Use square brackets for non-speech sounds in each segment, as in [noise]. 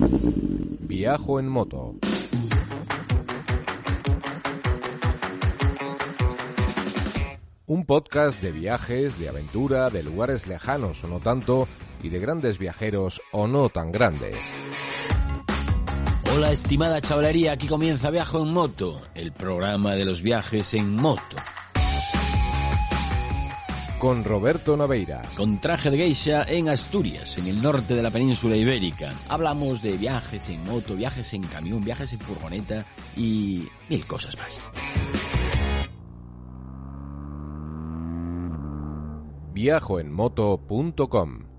Viajo en moto. Un podcast de viajes, de aventura, de lugares lejanos o no tanto, y de grandes viajeros o no tan grandes. Hola estimada chavalería, aquí comienza Viajo en Moto, el programa de los viajes en moto. Con Roberto Naveira. Con traje de geisha en Asturias, en el norte de la península ibérica. Hablamos de viajes en moto, viajes en camión, viajes en furgoneta y mil cosas más. viajoenmoto.com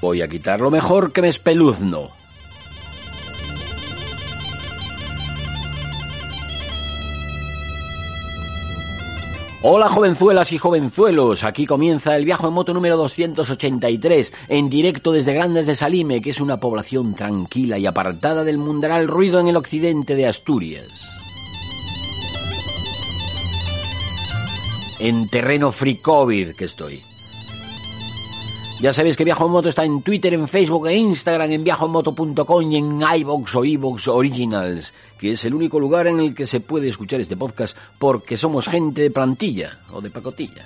Voy a quitar lo mejor que me espeluzno. Hola jovenzuelas y jovenzuelos, aquí comienza el viaje en moto número 283, en directo desde Grandes de Salime, que es una población tranquila y apartada del mundaral ruido en el occidente de Asturias. En terreno free COVID que estoy. Ya sabéis que Viajo en Moto está en Twitter, en Facebook e Instagram, en viajoenmoto.com y en iVoox o iVoox Originals, que es el único lugar en el que se puede escuchar este podcast porque somos gente de plantilla o de pacotilla.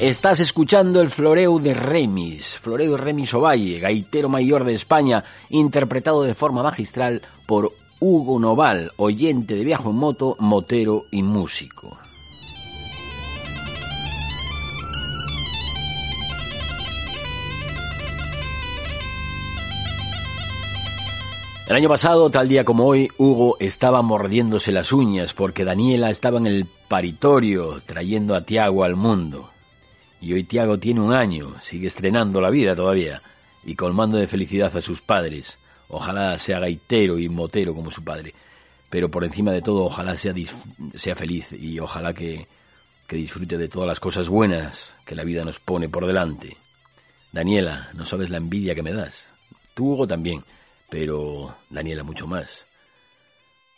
Estás escuchando el Floreu de Remis, Floreu de Remis Ovalle, gaitero mayor de España, interpretado de forma magistral por Hugo Noval, oyente de Viajo en Moto, motero y músico. El año pasado, tal día como hoy, Hugo estaba mordiéndose las uñas porque Daniela estaba en el paritorio trayendo a Tiago al mundo. Y hoy Tiago tiene un año, sigue estrenando la vida todavía y colmando de felicidad a sus padres. Ojalá sea gaitero y motero como su padre. Pero por encima de todo, ojalá sea, sea feliz y ojalá que, que disfrute de todas las cosas buenas que la vida nos pone por delante. Daniela, no sabes la envidia que me das. Tú, Hugo, también pero Daniela mucho más.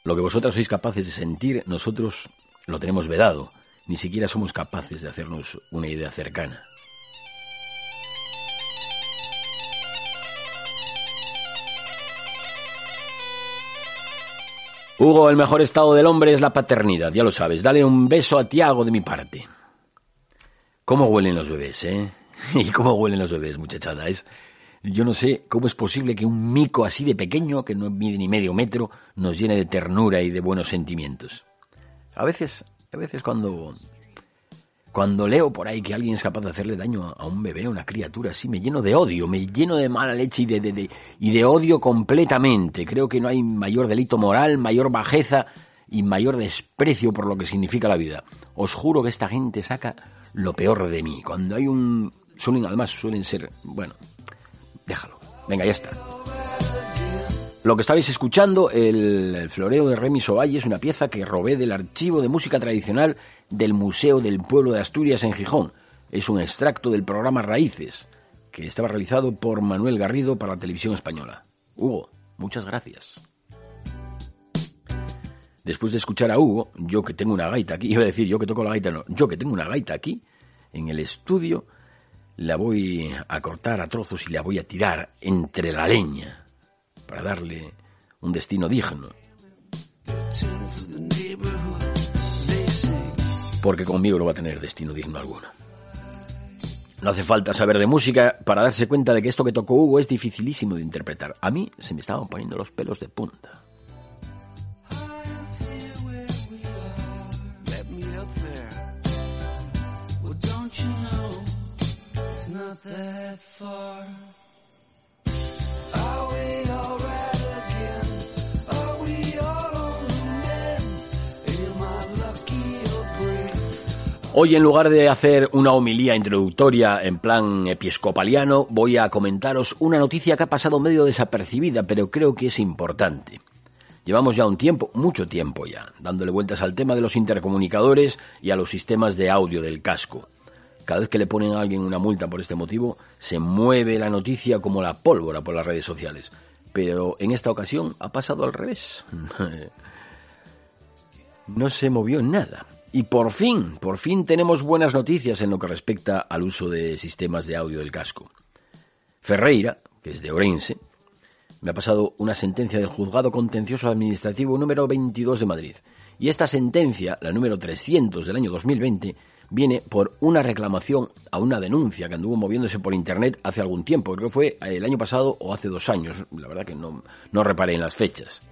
Lo que vosotras sois capaces de sentir, nosotros lo tenemos vedado, ni siquiera somos capaces de hacernos una idea cercana. Hugo, el mejor estado del hombre es la paternidad, ya lo sabes. Dale un beso a Tiago de mi parte. ¿Cómo huelen los bebés, eh? [laughs] ¿Y cómo huelen los bebés, muchachada? Es, yo no sé cómo es posible que un mico así de pequeño, que no mide ni medio metro, nos llene de ternura y de buenos sentimientos. A veces, a veces cuando cuando leo por ahí que alguien es capaz de hacerle daño a un bebé, a una criatura así, me lleno de odio, me lleno de mala leche y de, de, y de odio completamente. Creo que no hay mayor delito moral, mayor bajeza y mayor desprecio por lo que significa la vida. Os juro que esta gente saca lo peor de mí. Cuando hay un... Suelen, además suelen ser, bueno, déjalo. Venga, ya está. Lo que estabais escuchando, el, floreo de Remy Sovalle, es una pieza que robé del archivo de música tradicional del Museo del Pueblo de Asturias en Gijón. Es un extracto del programa Raíces, que estaba realizado por Manuel Garrido para la televisión española. Hugo, muchas gracias. Después de escuchar a Hugo, yo que tengo una gaita aquí, [laughs] iba a decir yo que toco la gaita, no, yo que tengo una gaita aquí, en el estudio, la voy a cortar a trozos y la voy a tirar entre la leña para darle un destino digno. Porque conmigo no va a tener destino digno alguno. No hace falta saber de música para darse cuenta de que esto que tocó Hugo es dificilísimo de interpretar. A mí se me estaban poniendo los pelos de punta. Hoy en lugar de hacer una homilía introductoria en plan episcopaliano, voy a comentaros una noticia que ha pasado medio desapercibida, pero creo que es importante. Llevamos ya un tiempo, mucho tiempo ya, dándole vueltas al tema de los intercomunicadores y a los sistemas de audio del casco. Cada vez que le ponen a alguien una multa por este motivo, se mueve la noticia como la pólvora por las redes sociales. Pero en esta ocasión ha pasado al revés. [laughs] no se movió nada. Y por fin, por fin tenemos buenas noticias en lo que respecta al uso de sistemas de audio del casco. Ferreira, que es de Orense, me ha pasado una sentencia del Juzgado Contencioso Administrativo número 22 de Madrid. Y esta sentencia, la número 300 del año 2020, viene por una reclamación a una denuncia que anduvo moviéndose por Internet hace algún tiempo, creo que fue el año pasado o hace dos años, la verdad que no, no reparé en las fechas.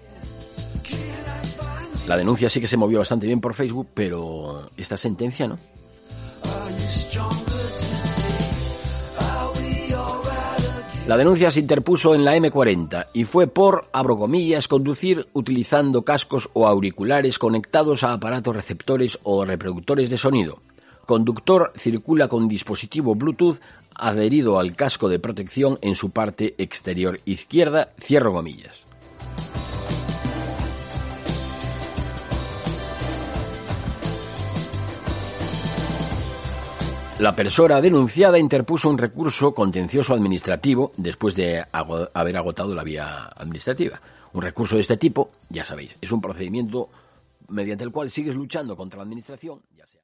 La denuncia sí que se movió bastante bien por Facebook, pero esta sentencia no. La denuncia se interpuso en la M40 y fue por, abro comillas, conducir utilizando cascos o auriculares conectados a aparatos receptores o reproductores de sonido. Conductor circula con dispositivo Bluetooth adherido al casco de protección en su parte exterior izquierda, cierro comillas. La persona denunciada interpuso un recurso contencioso administrativo después de haber agotado la vía administrativa. Un recurso de este tipo, ya sabéis, es un procedimiento mediante el cual sigues luchando contra la administración, ya sea.